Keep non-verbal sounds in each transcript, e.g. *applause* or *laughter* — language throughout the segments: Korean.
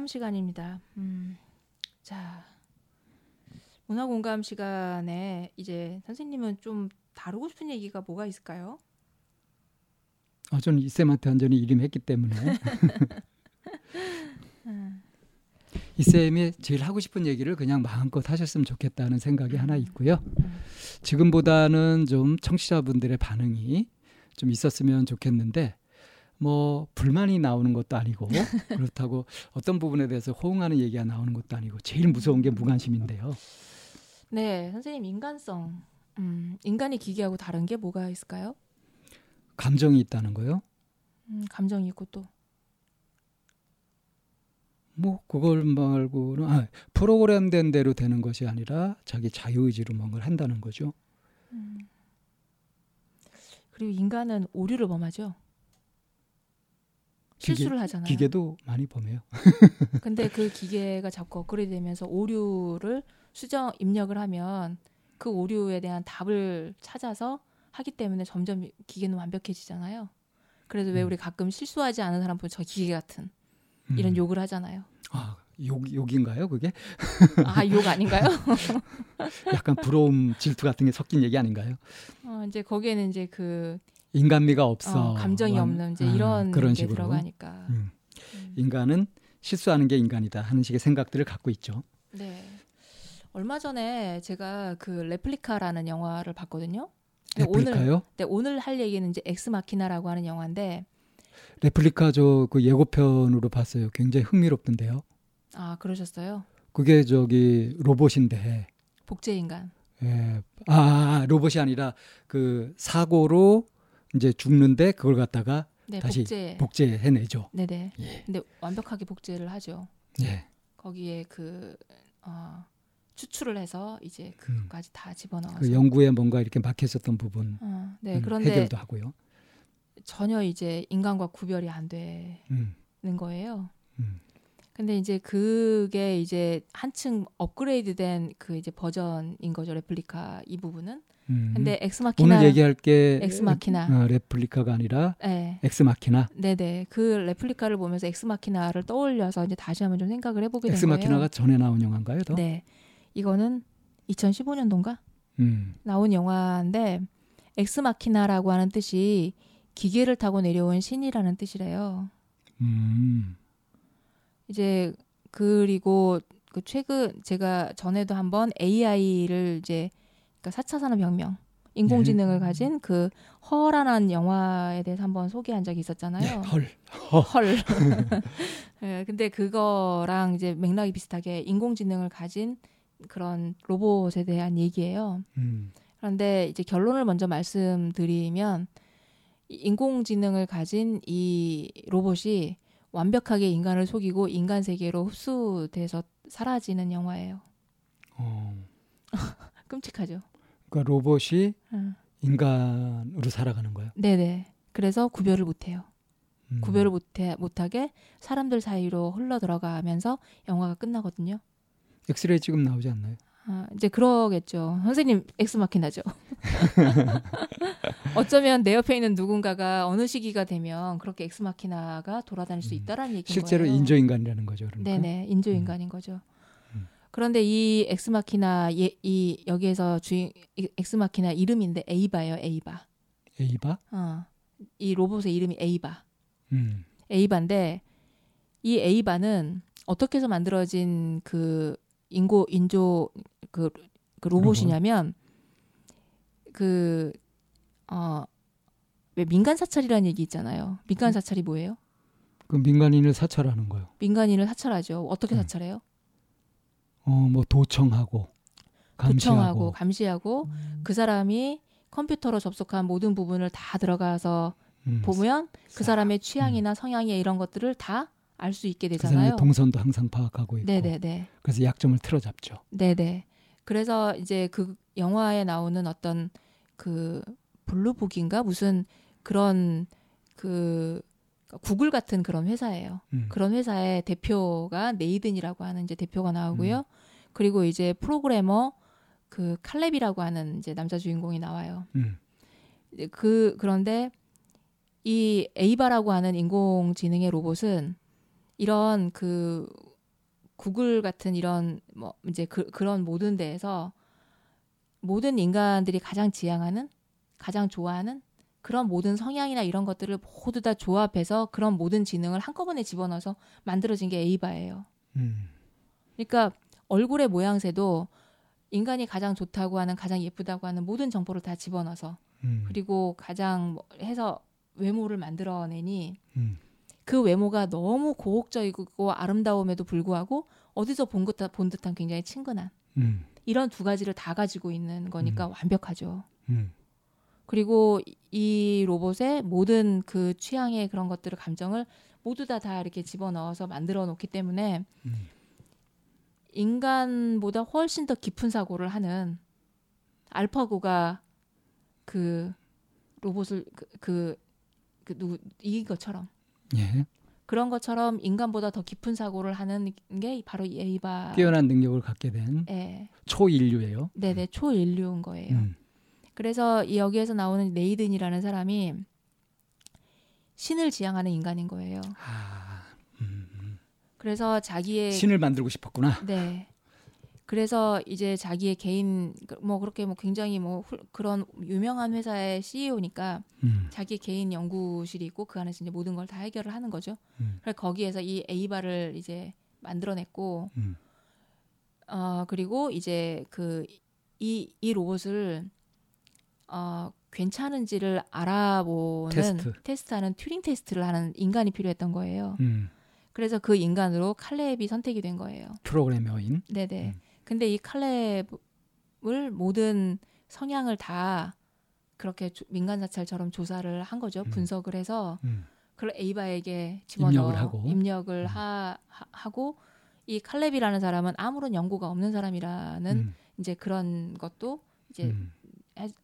문화공감 시간입니다. 음, 자, 문화 공감 시간에 이제 선생님은 좀 다루고 싶은 얘기가 뭐가 있을까요? 아, 저는 이쌤한테 완전히 이름했기 때문에 *laughs* *laughs* 이쌤이 제일 하고 싶은 얘기를 그냥 마음껏 하셨으면 좋겠다는 생각이 하나 있고요. 지금보다는 좀 청취자분들의 반응이 좀 있었으면 좋겠는데 뭐 불만이 나오는 것도 아니고 *laughs* 그렇다고 어떤 부분에 대해서 호응하는 얘기가 나오는 것도 아니고 제일 무서운 게 무관심인데요. 네, 선생님 인간성. 음, 인간이 기계하고 다른 게 뭐가 있을까요? 감정이 있다는 거요. 음, 감정이 있고 또 뭐 그걸 말고는 아, 프로그램된 대로 되는 것이 아니라 자기 자유의지로 뭔가를 한다는 거죠. 음. 그리고 인간은 오류를 범하죠. 실수를 기계, 하잖아요. 기계도 많이 범해요. *laughs* 근데 그 기계가 자꾸 업그레이드 되면서 오류를 수정 입력을 하면 그 오류에 대한 답을 찾아서 하기 때문에 점점 기계는 완벽해지잖아요. 그래서 왜 음. 우리 가끔 실수하지 않은 사람 보면 저 기계 같은 이런 음. 욕을 하잖아요. 아, 욕 욕인가요? 그게 아 욕 아닌가요? *laughs* 약간 부러움, 질투 같은 게 섞인 얘기 아닌가요? 어, 이제 거기에는 이제 그 인간미가 없어. 어, 감정이 완- 없는 이제 아, 이런 그런 게 식으로. 들어가니까. 음. 음. 인간은 실수하는 게 인간이다 하는 식의 생각들을 갖고 있죠. 네. 얼마 전에 제가 그 레플리카라는 영화를 봤거든요. 근데 오늘 레플리카요? 네, 오늘 할 얘기는 이제 엑스마키나라고 하는 영화인데 레플리카 저 그 예고편으로 봤어요. 굉장히 흥미롭던데요. 아 그러셨어요? 그게 저기 로봇인데 복제 인간. 예. 아, 아, 로봇이 아니라 그 사고로 이제 죽는데 그걸 갖다가 네, 다시 복제. 복제 해내죠. 네네. 예. 근데 완벽하게 복제를 하죠. 예. 거기에 그 어, 추출을 해서 이제 음. 그것까지 다 집어넣어서. 그 연구에 뭔가 이렇게 막혔었던 부분 어, 네. 음, 그런데 해결도 하고요. 전혀 이제 인간과 구별이 안 되는 음, 거예요. 음. 근데 이제 그게 이제 한층 업그레이드된 그 이제 버전인 거죠 레플리카 이 부분은. 음. 근데 엑스마키나 오늘 얘기할 게 엑스마키나. 어, 레플리카가 아니라 네. 엑스마키나. 네네 그 레플리카를 보면서 엑스마키나를 떠올려서 이제 다시 한번 좀 생각을 해보게 된 엑스마키나가 거예요. 전에 나온 영화인가요? 더? 네, 이거는 2015년도인가 음. 나온 영화인데 엑스마키나라고 하는 뜻이 기계를 타고 내려온 신이라는 뜻이래요. 음. 이제 그리고 그 최근 제가 전에도 한번 AI를 이제 그러니까 4차 산업혁명 인공지능을 예. 가진 그 허라는 영화에 대해서 한번 소개한 적이 네, 있었잖아요. 헐. 헐. *laughs* 예, 근데 그거랑 이제 맥락이 비슷하게 인공지능을 가진 그런 로봇에 대한 얘기예요. 음. 그런데 이제 결론을 먼저 말씀드리면 이 인공지능을 가진 이 로봇이 완벽하게 인간을 속이고 인간 세계로 흡수돼서 사라지는 영화예요. 어. *laughs* 끔찍하죠. 그러니까 로봇이 응. 인간으로 살아가는 거예요. 네네. 그래서 구별을 못해요. 음. 구별을 못해 못하게 사람들 사이로 흘러 들어가면서 영화가 끝나거든요. 엑스레이 지금 나오지 않나요? 아, 이제 그러겠죠. 선생님 엑스마키나죠. *laughs* *laughs* 어쩌면 내 옆에 있는 누군가가 어느 시기가 되면 그렇게 엑스마키나가 돌아다닐 수 음. 있다라는 얘기인 실제로 거예요. 인조인간이라는 거죠. 그러니까. 네네 인조인간인 거죠. 음. 그런데 이 엑스마키나 예, 이 여기에서 주인 이 엑스마키나 이름인데 에이바예요. 에이바. 에이바? 어. 이 로봇의 이름이 에이바. 음. 에이바인데 이 에이바는 어떻게 해서 만들어진 그 인고 인조 그, 그 로봇이냐면 그 어, 왜 민간 사찰이라는 얘기 있잖아요. 민간 사찰이 뭐예요? 그 민간인을 사찰하는 거요. 민간인을 사찰하죠. 어떻게 음. 사찰해요? 어, 뭐 도청하고 감시하고. 도청하고 감시하고 그 사람이 컴퓨터로 접속한 모든 부분을 다 들어가서 음. 보면 그 싹. 사람의 취향이나 성향이 이런 것들을 다 알 수 있게 그 사람의 되잖아요. 동선도 항상 파악하고 있고. 네네네. 그래서 약점을 틀어잡죠. 네네. 그래서 이제 그 영화에 나오는 어떤 그 블루북인가 무슨 그런 그 구글 같은 그런 회사예요. 음. 그런 회사의 대표가 네이든이라고 하는 이제 대표가 나오고요. 음. 그리고 이제 프로그래머 그 칼렙이라고 하는 이제 남자 주인공이 나와요. 음. 그 그런데 이 에이바라고 하는 인공지능의 로봇은 이런 그 구글 같은 이런 뭐 이제 그, 그런 모든 데에서 모든 인간들이 가장 지향하는 가장 좋아하는 그런 모든 성향이나 이런 것들을 모두 다 조합해서 그런 모든 지능을 한꺼번에 집어넣어서 만들어진 게 에이바예요. 음. 그러니까 얼굴의 모양새도 인간이 가장 좋다고 하는 가장 예쁘다고 하는 모든 정보를 다 집어넣어서 음. 그리고 가장 뭐 해서 외모를 만들어내니 음. 그 외모가 너무 고혹적이고 아름다움에도 불구하고 어디서 본, 듯한, 본 듯한 굉장히 친근한 음. 이런 두 가지를 다 가지고 있는 거니까 음. 완벽하죠. 음. 그리고 이 로봇의 모든 그 취향의 그런 것들을 감정을 모두 다다 이렇게 집어넣어서 만들어 놓기 때문에 음. 인간보다 훨씬 더 깊은 사고를 하는 알파고가 그 로봇을 그, 그, 그 누구 이 것처럼 예. 그런 것처럼 인간보다 더 깊은 사고를 하는 게 바로 이 에이바 뛰어난 능력을 갖게 된 예. 초인류예요. 네네 초인류인 거예요. 음. 그래서 여기에서 나오는 네이든이라는 사람이 신을 지향하는 인간인 거예요. 아, 음, 음. 그래서 자기의 신을 만들고 싶었구나. 네. 그래서 이제 자기의 개인 뭐 그렇게 뭐 굉장히 뭐 그런 유명한 회사의 CEO니까 음. 자기 개인 연구실이 있고 그 안에서 이제 모든 걸 다 해결을 하는 거죠. 음. 그래서 거기에서 이 에이바를 이제 만들어냈고 음. 어 그리고 이제 그 이이 로봇을 어 괜찮은지를 알아보는 테스트. 테스트 하는 튜링 테스트를 하는 인간이 필요했던 거예요. 음. 그래서 그 인간으로 칼렙이 선택이 된 거예요. 프로그래머인. 네네. 음. 근데 이 칼렙을 모든 성향을 다 그렇게 민간 사찰처럼 조사를 한 거죠. 음. 분석을 해서 음. 그걸 에이바에게 집어넣어 입력을 하고, 입력을 음. 하, 하, 고 이 칼렙이라는 사람은 아무런 연고가 없는 사람이라는 음. 이제 그런 것도 이제 음.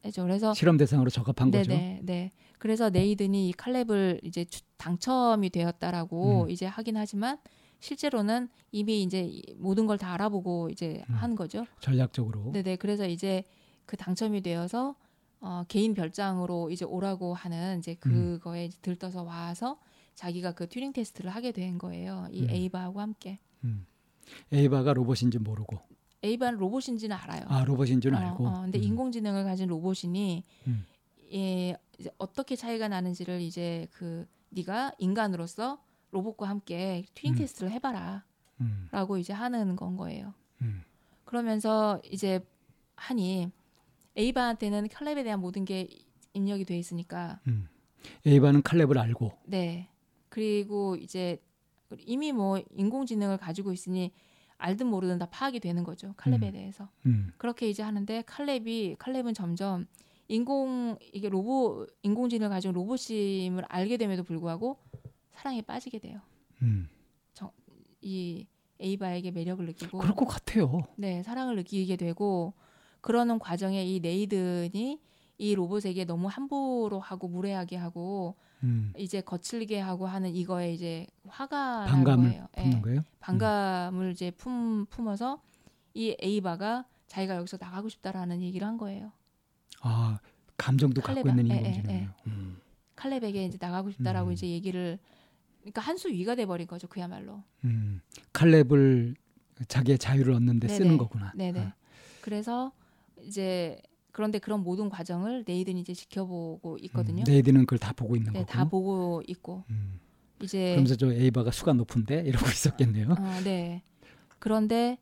해죠. 그래서 실험 대상으로 적합한 네네, 거죠. 네, 네. 그래서 네이든이 이 칼렙을 이제 당첨이 되었다라고 음. 이제 하긴 하지만 실제로는 이미 이제 모든 걸 다 알아보고 이제 음. 한 거죠. 전략적으로. 네 네. 그래서 이제 그 당첨이 되어서 어, 개인 별장으로 이제 오라고 하는 이제 음. 그거에 음. 들떠서 와서 자기가 그 튜링 테스트를 하게 된 거예요. 이 음. 에이바하고 함께. 음. 에이바가 로봇인지 모르고. 에이바는 로봇인지는 알아요. 아 로봇인지는 어, 알고. 어, 근데 음. 인공지능을 가진 로봇이니 예, 이제 어떻게 차이가 나는지를 이제 그 네가 인간으로서 로봇과 함께 튜닝 음. 테스트를 해봐라. 음. 라고 이제 하는 건 거예요. 음. 그러면서 이제 하니 에이바한테는 칼렙에 대한 모든 게 입력이 돼 있으니까. 음. 에이바는 칼렙을 알고. 네. 그리고 이제 이미 뭐 인공지능을 가지고 있으니 알든 모르든 다 파악이 되는 거죠. 칼렙에 음. 대해서. 음. 그렇게 이제 하는데 칼렙이 칼렙은 점점 인공 이게 로봇 인공지능을 가지고 로봇임을 알게 됨에도 불구하고 사랑에 빠지게 돼요. 음. 저, 이 에이바에게 매력을 느끼고 그럴 것 같아요. 네, 사랑을 느끼게 되고 그러는 과정에 이 네이든이 이 로봇에게 너무 함부로 하고 무례하게 하고 음. 이제 거칠게 하고 하는 이거에 이제 화가 반감을 거예요. 품는 네. 거예요? 반감을 음. 이제 품 품어서 이 에이바가 자기가 여기서 나가고 싶다라는 얘기를 한 거예요. 아 감정도 칼레바. 갖고 있는. 예, 예, 예. 음. 칼렙에게 이제 나가고 싶다라고 음. 이제 얘기를 그러니까 한 수 위가 돼 버린 거죠 그야말로. 음, 칼렙을 자기의 자유를 얻는데 네네. 쓰는 거구나. 네네. 아. 그래서 이제 그런데 그런 모든 과정을 네이든이 이제 지켜보고 있거든요. 음, 네이든은 그걸 다 보고 있는 네, 거고. 다 보고 있고. 음. 이제 그러면서 저 에이바가 수가 높은데 이러고 있었겠네요. 어, 네. 그런데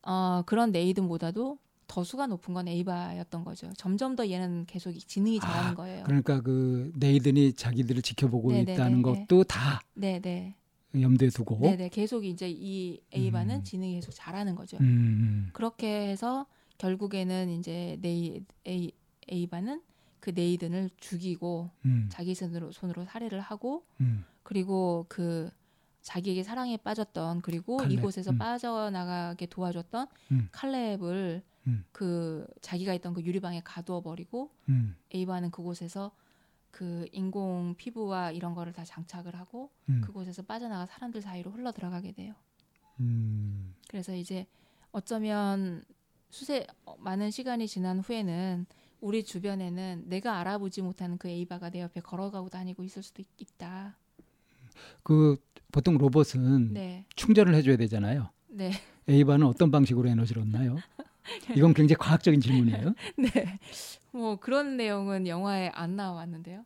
어, 그런 네이든보다도 더 수가 높은 건 에이바였던 거죠. 점점 더 얘는 계속 지능이 잘하는 아, 거예요. 그러니까 그 네이든이 자기들을 지켜보고 네네네, 있다는 것도 다 네네. 염두에 두고 네네 계속 이제 이 에이바는 음. 지능이 계속 잘하는 거죠. 음. 음. 그렇게 해서 결국에는 이제 네이 에이, 에이바는 그 네이든을 죽이고 음. 자기 손으로 손으로 살해를 하고 음. 그리고 그 자기에게 사랑에 빠졌던 그리고 칼렙. 이곳에서 음. 빠져나가게 도와줬던 칼렙을 음. 그 자기가 있던 그 유리방에 가두어 버리고 음. 에이바는 그곳에서 그 인공 피부와 이런 거를 다 장착을 하고 음. 그곳에서 빠져나가 사람들 사이로 흘러 들어가게 돼요. 음. 그래서 이제 어쩌면 수세 어, 많은 시간이 지난 후에는 우리 주변에는 내가 알아보지 못하는 그 에이바가 내 옆에 걸어가고 다니고 있을 수도 있, 다 그 보통 로봇은 네. 충전을 해줘야 되잖아요. 네. 에이바는 어떤 방식으로 에너지를 얻나요? 이건 굉장히 과학적인 질문이에요. *laughs* 네. 뭐 그런 내용은 영화에 안 나왔는데요.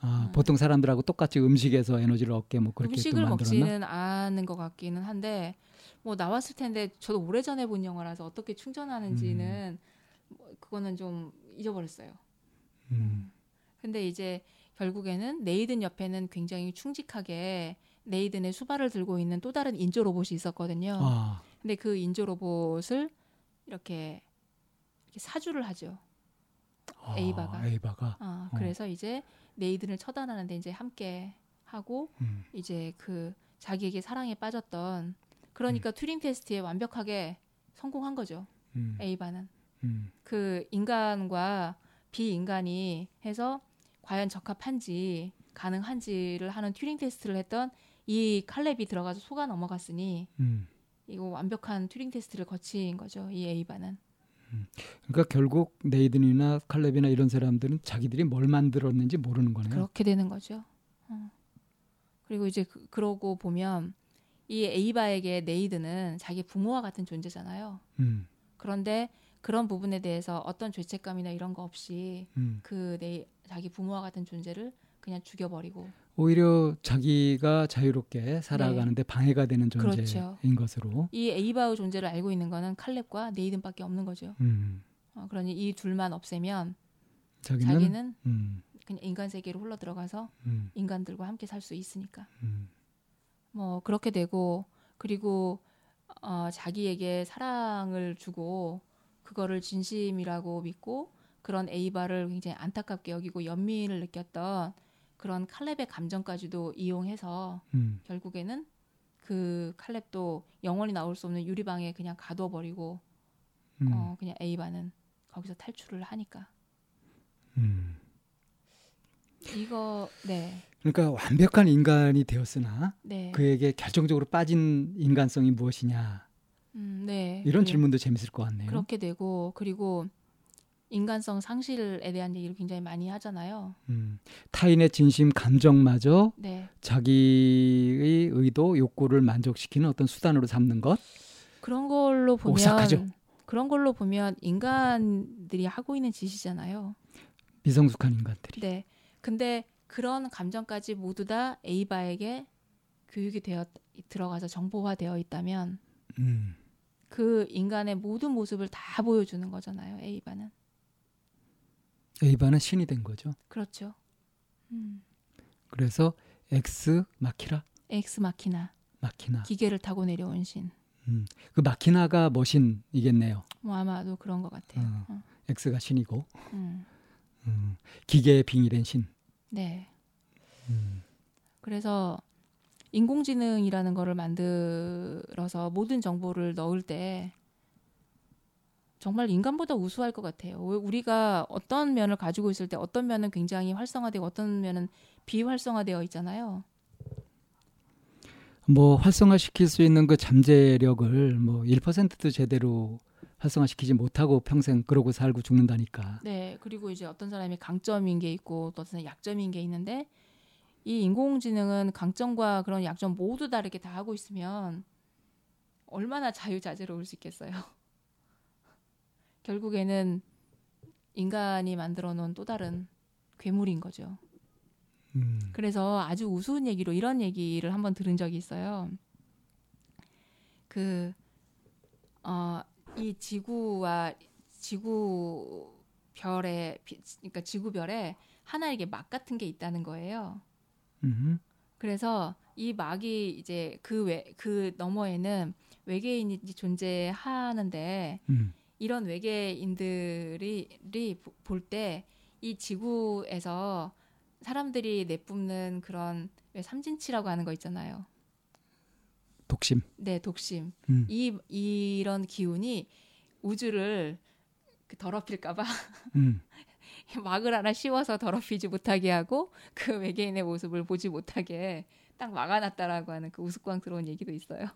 아, 음. 보통 사람들하고 똑같이 음식에서 에너지를 얻게 뭐 그렇게 또 음식을 만들었나? 먹지는 않은 것 같기는 한데 뭐 나왔을 텐데 저도 오래전에 본 영화라서 어떻게 충전하는지는 뭐 그거는 좀 잊어버렸어요. 음. 근데 이제 결국에는 네이든 옆에는 굉장히 충직하게 네이든의 수발을 들고 있는 또 다른 인조 로봇이 있었거든요. 아, 근데 그 인조 로봇을 이렇게, 이렇게 사주를 하죠. 아, 에이바가. 에이바가. 아, 어. 그래서 이제 네이든을 처단하는데 이제 함께 하고 음. 이제 그 자기에게 사랑에 빠졌던 네. 그러니까 튜링 테스트에 완벽하게 성공한 거죠. 음. 에이바는 음. 그 인간과 비인간이 해서 과연 적합한지 가능한지를 하는 튜링 테스트를 했던 이 칼렙이 들어가서 속아 넘어갔으니 음. 이거 완벽한 튜링 테스트를 거친 거죠. 이 에이바는. 그러니까 결국 네이든이나 칼렙이나 이런 사람들은 자기들이 뭘 만들었는지 모르는 거네요. 그렇게 되는 거죠. 어. 그리고 이제 그, 그러고 보면 이 에이바에게 네이드는 자기 부모와 같은 존재잖아요. 음. 그런데 그런 부분에 대해서 어떤 죄책감이나 이런 거 없이 음. 그내 자기 부모와 같은 존재를 그냥 죽여버리고 오히려 자기가 자유롭게 살아가는데 방해가 되는 존재인 네. 그렇죠. 것으로. 이 에이바의 존재를 알고 있는 거는 칼렙과 네이든밖에 없는 거죠. 음. 어, 그러니 이 둘만 없애면 자기는, 자기는 음. 그냥 인간 세계로 흘러 들어가서 음. 인간들과 함께 살 수 있으니까. 음. 뭐 그렇게 되고 그리고 어, 자기에게 사랑을 주고 그거를 진심이라고 믿고 그런 에이바를 굉장히 안타깝게 여기고 연민을 느꼈던 그런 칼렙의 감정까지도 이용해서 음. 결국에는 그 칼렙도 영원히 나올 수 없는 유리방에 그냥 가둬버리고 음. 어, 그냥 에이바는 거기서 탈출을 하니까 음. 이거 네 그러니까 완벽한 인간이 되었으나 네. 그에게 결정적으로 빠진 인간성이 무엇이냐 음, 네. 이런 네. 질문도 재밌을 것 같네요. 그렇게 되고 그리고 인간성 상실에 대한 얘기를 굉장히 많이 하잖아요. 음. 타인의 진심 감정마저 네. 자기의 의도 욕구를 만족시키는 어떤 수단으로 삼는 것. 그런 걸로 보면 오싹하죠. 그런 걸로 보면 인간들이 하고 있는 짓이잖아요. 미성숙한 인간들이. 네. 근데 그런 감정까지 모두 다 에이바에게 교육이 되어 들어가서 정보화되어 있다면 음. 그 인간의 모든 모습을 다 보여주는 거잖아요. 에이바는. 에이바는 신이 된 거죠. 그렇죠. 음. 그래서 엑스 마키라 엑스 마키나 마키나. 기계를 타고 내려온 신. 음. 그 마키나가 machine이겠네요. 뭐 아마도 그런 것 같아요. 어. 어. 엑스가 신이고 음. 음. 기계에 빙의된 신. 네. 음. 그래서 인공지능이라는 거를 만들어서 모든 정보를 넣을 때 정말 인간보다 우수할 것 같아요. 왜 우리가 어떤 면을 가지고 있을 때 어떤 면은 굉장히 활성화되고 어떤 면은 비활성화되어 있잖아요. 뭐 활성화시킬 수 있는 그 잠재력을 뭐 1%도 제대로 활성화시키지 못하고 평생 그러고 살고 죽는다니까. 네. 그리고 이제 어떤 사람이 강점인 게 있고 또 어떤 사람이 약점인 게 있는데 이 인공지능은 강점과 그런 약점 모두 다르게 다 하고 있으면 얼마나 자유자재로울 수 있겠어요. *laughs* 결국에는 인간이 만들어 놓은 또 다른 괴물인 거죠. 음. 그래서 아주 우스운 얘기로 이런 얘기를 한번 들은 적이 있어요. 그, 어, 이 지구와 지구 별에, 비- 그러니까 지구별에 하나 이게 막 같은 게 있다는 거예요. 음. 그래서 이 막이 이제 그 외, 그 너머에는 외계인이 존재하는데 음. 이런 외계인들이 볼 때 이 지구에서 사람들이 내뿜는 그런 왜 삼진치라고 하는 거 있잖아요. 독심. 네, 독심. 음. 이 이런 기운이 우주를 그 더럽힐까봐 *laughs* 음. 막을 하나 씌워서 더럽히지 못하게 하고 그 외계인의 모습을 보지 못하게 딱 막아놨다라고 하는 그 우스꽝스러운 얘기도 있어요.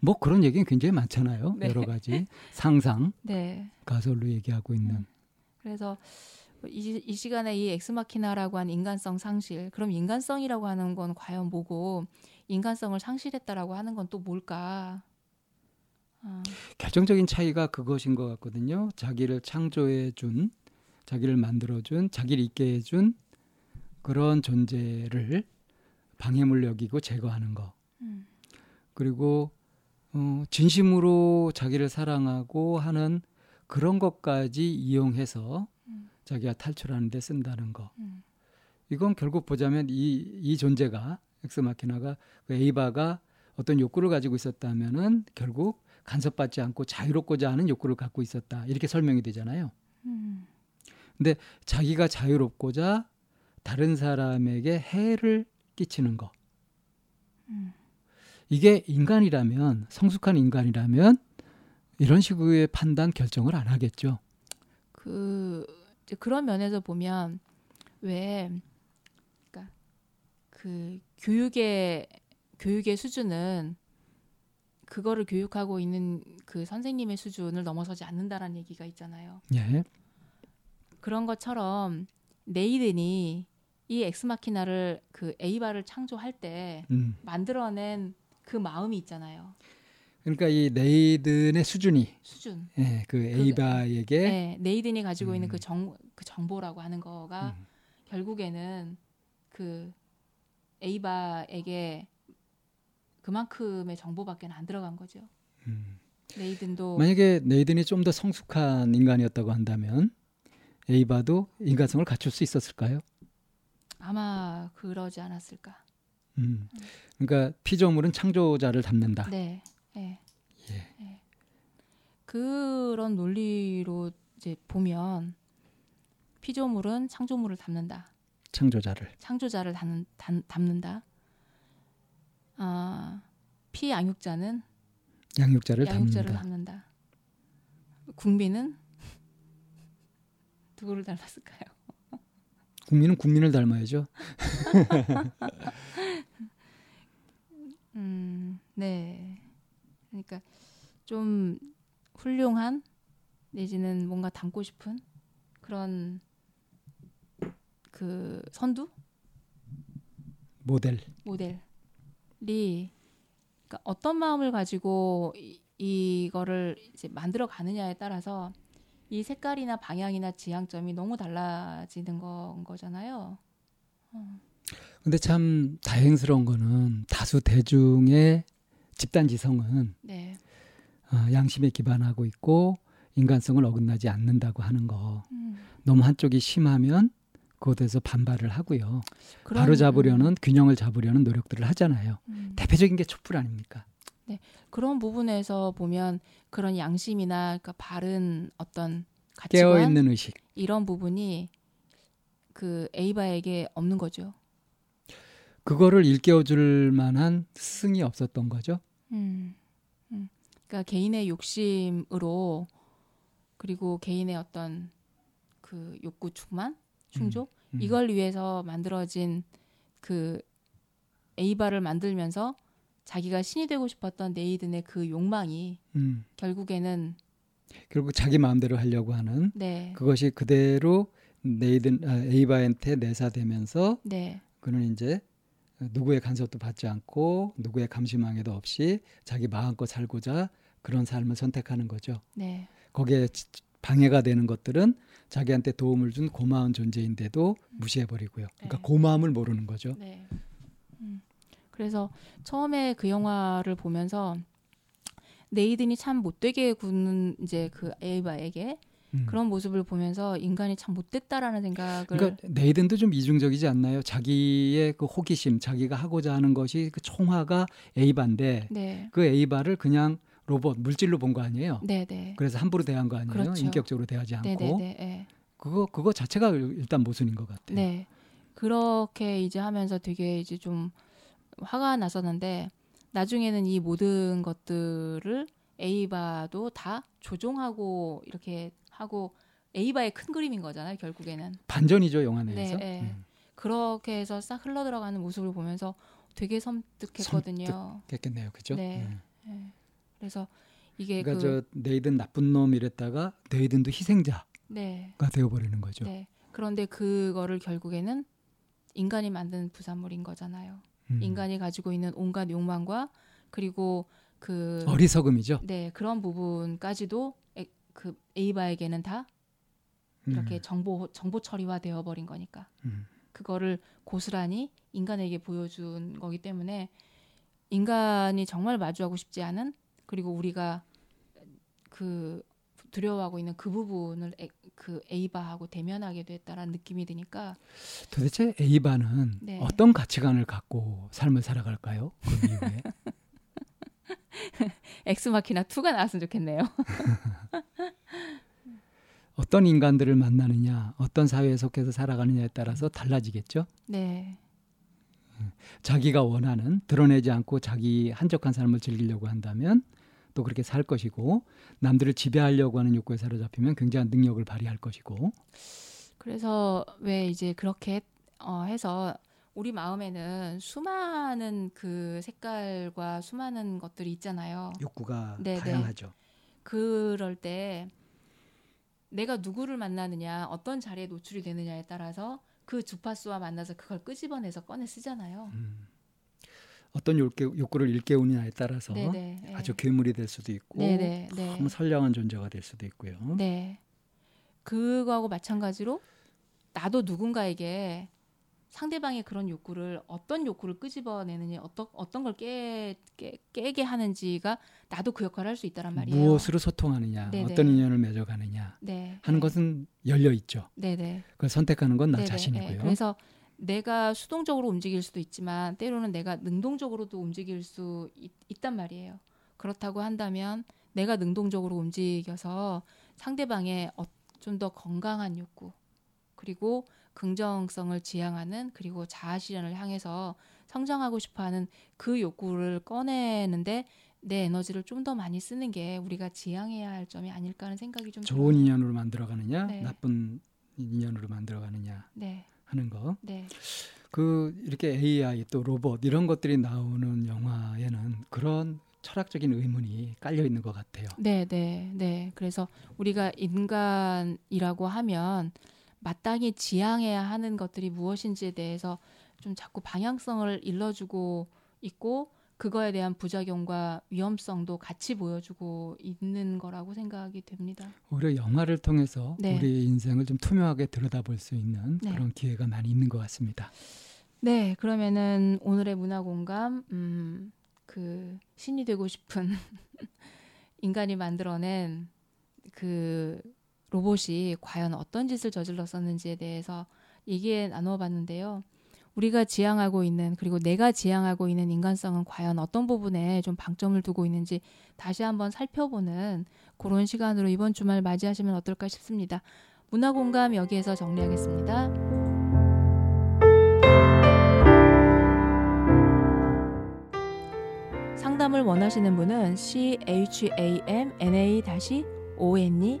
뭐 그런 얘기는 굉장히 많잖아요. 네. 여러 가지 상상 네. 가설로 얘기하고 있는. 그래서 이, 이 시간에 이 엑스마키나라고 한 인간성 상실. 그럼 인간성이라고 하는 건 과연 뭐고 인간성을 상실했다라고 하는 건 또 뭘까? 어. 결정적인 차이가 그것인 것 같거든요. 자기를 창조해 준, 자기를 만들어 준, 자기를 있게 해준 그런 존재를 방해물 여기고 제거하는 거. 음. 그리고 어, 진심으로 자기를 사랑하고 하는 그런 것까지 이용해서 음. 자기가 탈출하는 데 쓴다는 거. 음. 이건 결국 보자면 이, 이 존재가 엑스마키나가 그 에이바가 어떤 욕구를 가지고 있었다면은 결국 간섭받지 않고 자유롭고자 하는 욕구를 갖고 있었다. 이렇게 설명이 되잖아요. 음. 근데 자기가 자유롭고자 다른 사람에게 해를 끼치는 거. 음. 이게 인간이라면 성숙한 인간이라면 이런 식의 판단 결정을 안 하겠죠. 그 그런 면에서 보면 왜 그러니까 그 교육의 교육의 수준은 그거를 교육하고 있는 그 선생님의 수준을 넘어서지 않는다라는 얘기가 있잖아요. 예. 그런 것처럼 네이든이 이 엑스마키나를 그 에이바를 창조할 때 음. 만들어낸 그 마음이 있잖아요. 그러니까 이 네이든의 수준이 수준. 예, 그, 그 에이바에게 그, 네, 네이든이 가지고 음. 있는 그 정 그 정보라고 하는 거가 음. 결국에는 그 에이바에게 그만큼의 정보밖에 안 들어간 거죠. 음. 네이든도 만약에 네이든이 좀 더 성숙한 인간이었다고 한다면 에이바도 인간성을 갖출 수 있었을까요? 아마 그러지 않았을까. 음. 그러니까 피조물은 창조자를 닮는다. 네. 네. 예. 네. 그런 논리로 이제 보면 피조물은 창조물을 닮는다. 창조자를. 창조자를 닮는, 닮는다. 아, 피양육자는 양육자를, 양육자를 닮는다. 닮는다. 국민은 *laughs* 누구를 닮았을까요? 국민은 국민을 닮아야죠. *laughs* 음, 네. 그러니까 좀 훌륭한 내지는 뭔가 닮고 싶은 그런 그 선두 모델 모델이 그러니까 어떤 마음을 가지고 이, 이거를 이제 만들어 가느냐에 따라서 이 색깔이나 방향이나 지향점이 너무 달라지는 건 거잖아요. 어. 근데 참 다행스러운 거는 다수 대중의 집단 지성은 네. 어, 양심에 기반하고 있고 인간성을 어긋나지 않는다고 하는 거. 음. 너무 한쪽이 심하면 그것에서 반발을 하고요. 그런, 바로 잡으려는 음. 균형을 잡으려는 노력들을 하잖아요. 음. 대표적인 게 촛불 아닙니까? 네. 그런 부분에서 보면 그런 양심이나 그러니까 바른 어떤 가치관 깨어 있는 의식 이런 부분이 그 에이바에게 없는 거죠. 그거를 일깨워줄 만한 스승이 없었던 거죠. 음, 음. 그러니까 개인의 욕심으로 그리고 개인의 어떤 그 욕구 충만, 충족 음, 음. 이걸 위해서 만들어진 그 에이바를 만들면서 자기가 신이 되고 싶었던 네이든의 그 욕망이 음. 결국에는 결국 자기 마음대로 하려고 하는 네. 그것이 그대로 네이든 아, 에이바한테 내사되면서 네. 그는 이제 누구의 간섭도 받지 않고 누구의 감시망에도 없이 자기 마음껏 살고자 그런 삶을 선택하는 거죠. 네. 거기에 방해가 되는 것들은 자기한테 도움을 준 고마운 존재인데도 무시해 버리고요. 그러니까 네. 고마움을 모르는 거죠. 네. 음. 그래서 처음에 그 영화를 보면서 네이든이 참 못되게 구는 이제 그 에이바에게 음. 그런 모습을 보면서 인간이 참 못됐다라는 생각을 그러니까 네이든도 좀 이중적이지 않나요? 자기의 그 호기심, 자기가 하고자 하는 것이 그 총화가 에이바인데 네. 그 에이바를 그냥 로봇 물질로 본 거 아니에요? 네네. 네. 그래서 함부로 대한 거 아니에요? 그렇죠. 인격적으로 대하지 않고 네네네. 네, 네. 그거 그거 자체가 일단 모순인 것 같아요. 네. 그렇게 이제 하면서 되게 이제 좀 화가 났었는데 나중에는 이 모든 것들을 에이바도 다 조종하고 이렇게 하고 에이바의 큰 그림인 거잖아요 결국에는 반전이죠 영화 내에서 네, 네. 음. 그렇게 해서 싹 흘러 들어가는 모습을 보면서 되게 섬뜩했거든요. 섬뜩했겠네요, 그죠? 네. 네. 네. 그래서 이게 그러니까 그, 저 네이든 나쁜 놈 이랬다가 네이든도 희생자. 네. 되어버리는 거죠. 네. 그런데 그거를 결국에는 인간이 만든 부산물인 거잖아요. 음. 인간이 가지고 있는 온갖 욕망과 그리고 그 어리석음이죠. 네 그런 부분까지도 에, 그 에이바에게는 다 이렇게 음. 정보 정보 처리화 되어 버린 거니까 음. 그거를 고스란히 인간에게 보여준 거기 때문에 인간이 정말 마주하고 싶지 않은 그리고 우리가 그 두려워하고 있는 그 부분을 에, 그 에이바하고 대면하게 됐다라는 느낌이 드니까 도대체 에이바는 네. 어떤 가치관을 갖고 삶을 살아갈까요? 그 이후에 *laughs* *laughs* 엑스마키나 2가 나왔으면 좋겠네요. *laughs* 어떤 인간들을 만나느냐, 어떤 사회에 속해서 살아가느냐에 따라서 달라지겠죠. 네. 자기가 원하는 드러내지 않고 자기 한적한 삶을 즐기려고 한다면 또 그렇게 살 것이고 남들을 지배하려고 하는 욕구에 사로잡히면 굉장한 능력을 발휘할 것이고 그래서 왜 이제 그렇게 어, 해서 우리 마음에는 수많은 그 색깔과 수많은 것들이 있잖아요. 욕구가 네네. 다양하죠. 그럴 때 내가 누구를 만나느냐, 어떤 자리에 노출이 되느냐에 따라서 그 주파수와 만나서 그걸 끄집어내서 꺼내 쓰잖아요. 음. 어떤 욕구, 욕구를 일깨우느냐에 따라서 네네, 네. 아주 괴물이 될 수도 있고 네네, 네. 너무 선량한 존재가 될 수도 있고요. 네. 그거하고 마찬가지로 나도 누군가에게 상대방의 그런 욕구를 어떤 욕구를 끄집어내느냐 어떤 어떤 걸 깨, 깨, 깨게 하는지가 나도 그 역할을 할 수 있다란 말이에요. 무엇으로 소통하느냐, 네네. 어떤 인연을 맺어가느냐 네. 하는 네. 것은 열려 있죠. 네네. 그걸 선택하는 건 나 자신이고요. 네. 그래서 내가 수동적으로 움직일 수도 있지만 때로는 내가 능동적으로도 움직일 수 있, 있단 말이에요. 그렇다고 한다면 내가 능동적으로 움직여서 상대방의 어, 좀더 건강한 욕구 그리고 긍정성을 지향하는 그리고 자아 실현을 향해서 성장하고 싶어하는 그 욕구를 꺼내는데 내 에너지를 좀 더 많이 쓰는 게 우리가 지향해야 할 점이 아닐까 하는 생각이 좀 좋은 들어요. 인연으로 만들어가느냐 네. 나쁜 인연으로 만들어가느냐 네. 하는 거. 네. 그 이렇게 AI 또 로봇 이런 것들이 나오는 영화에는 그런 철학적인 의문이 깔려 있는 것 같아요. 네, 네, 네. 그래서 우리가 인간이라고 하면 마땅히 지향해야 하는 것들이 무엇인지에 대해서 좀 자꾸 방향성을 일러주고 있고 그거에 대한 부작용과 위험성도 같이 보여주고 있는 거라고 생각이 됩니다. 오히려 영화를 통해서 네. 우리 인생을 좀 투명하게 들여다볼 수 있는 네. 그런 기회가 많이 있는 것 같습니다. 네, 그러면은 오늘의 문화 공감, 음, 그 신이 되고 싶은 *laughs* 인간이 만들어낸 그 로봇이 과연 어떤 짓을 저질렀었는지에 대해서 얘기해 나눠봤는데요. 우리가 지향하고 있는 그리고 내가 지향하고 있는 인간성은 과연 어떤 부분에 좀 방점을 두고 있는지 다시 한번 살펴보는 그런 시간으로 이번 주말 맞이하시면 어떨까 싶습니다. 문화 공감 여기에서 정리하겠습니다. 상담을 원하시는 분은 c h a m n a o n e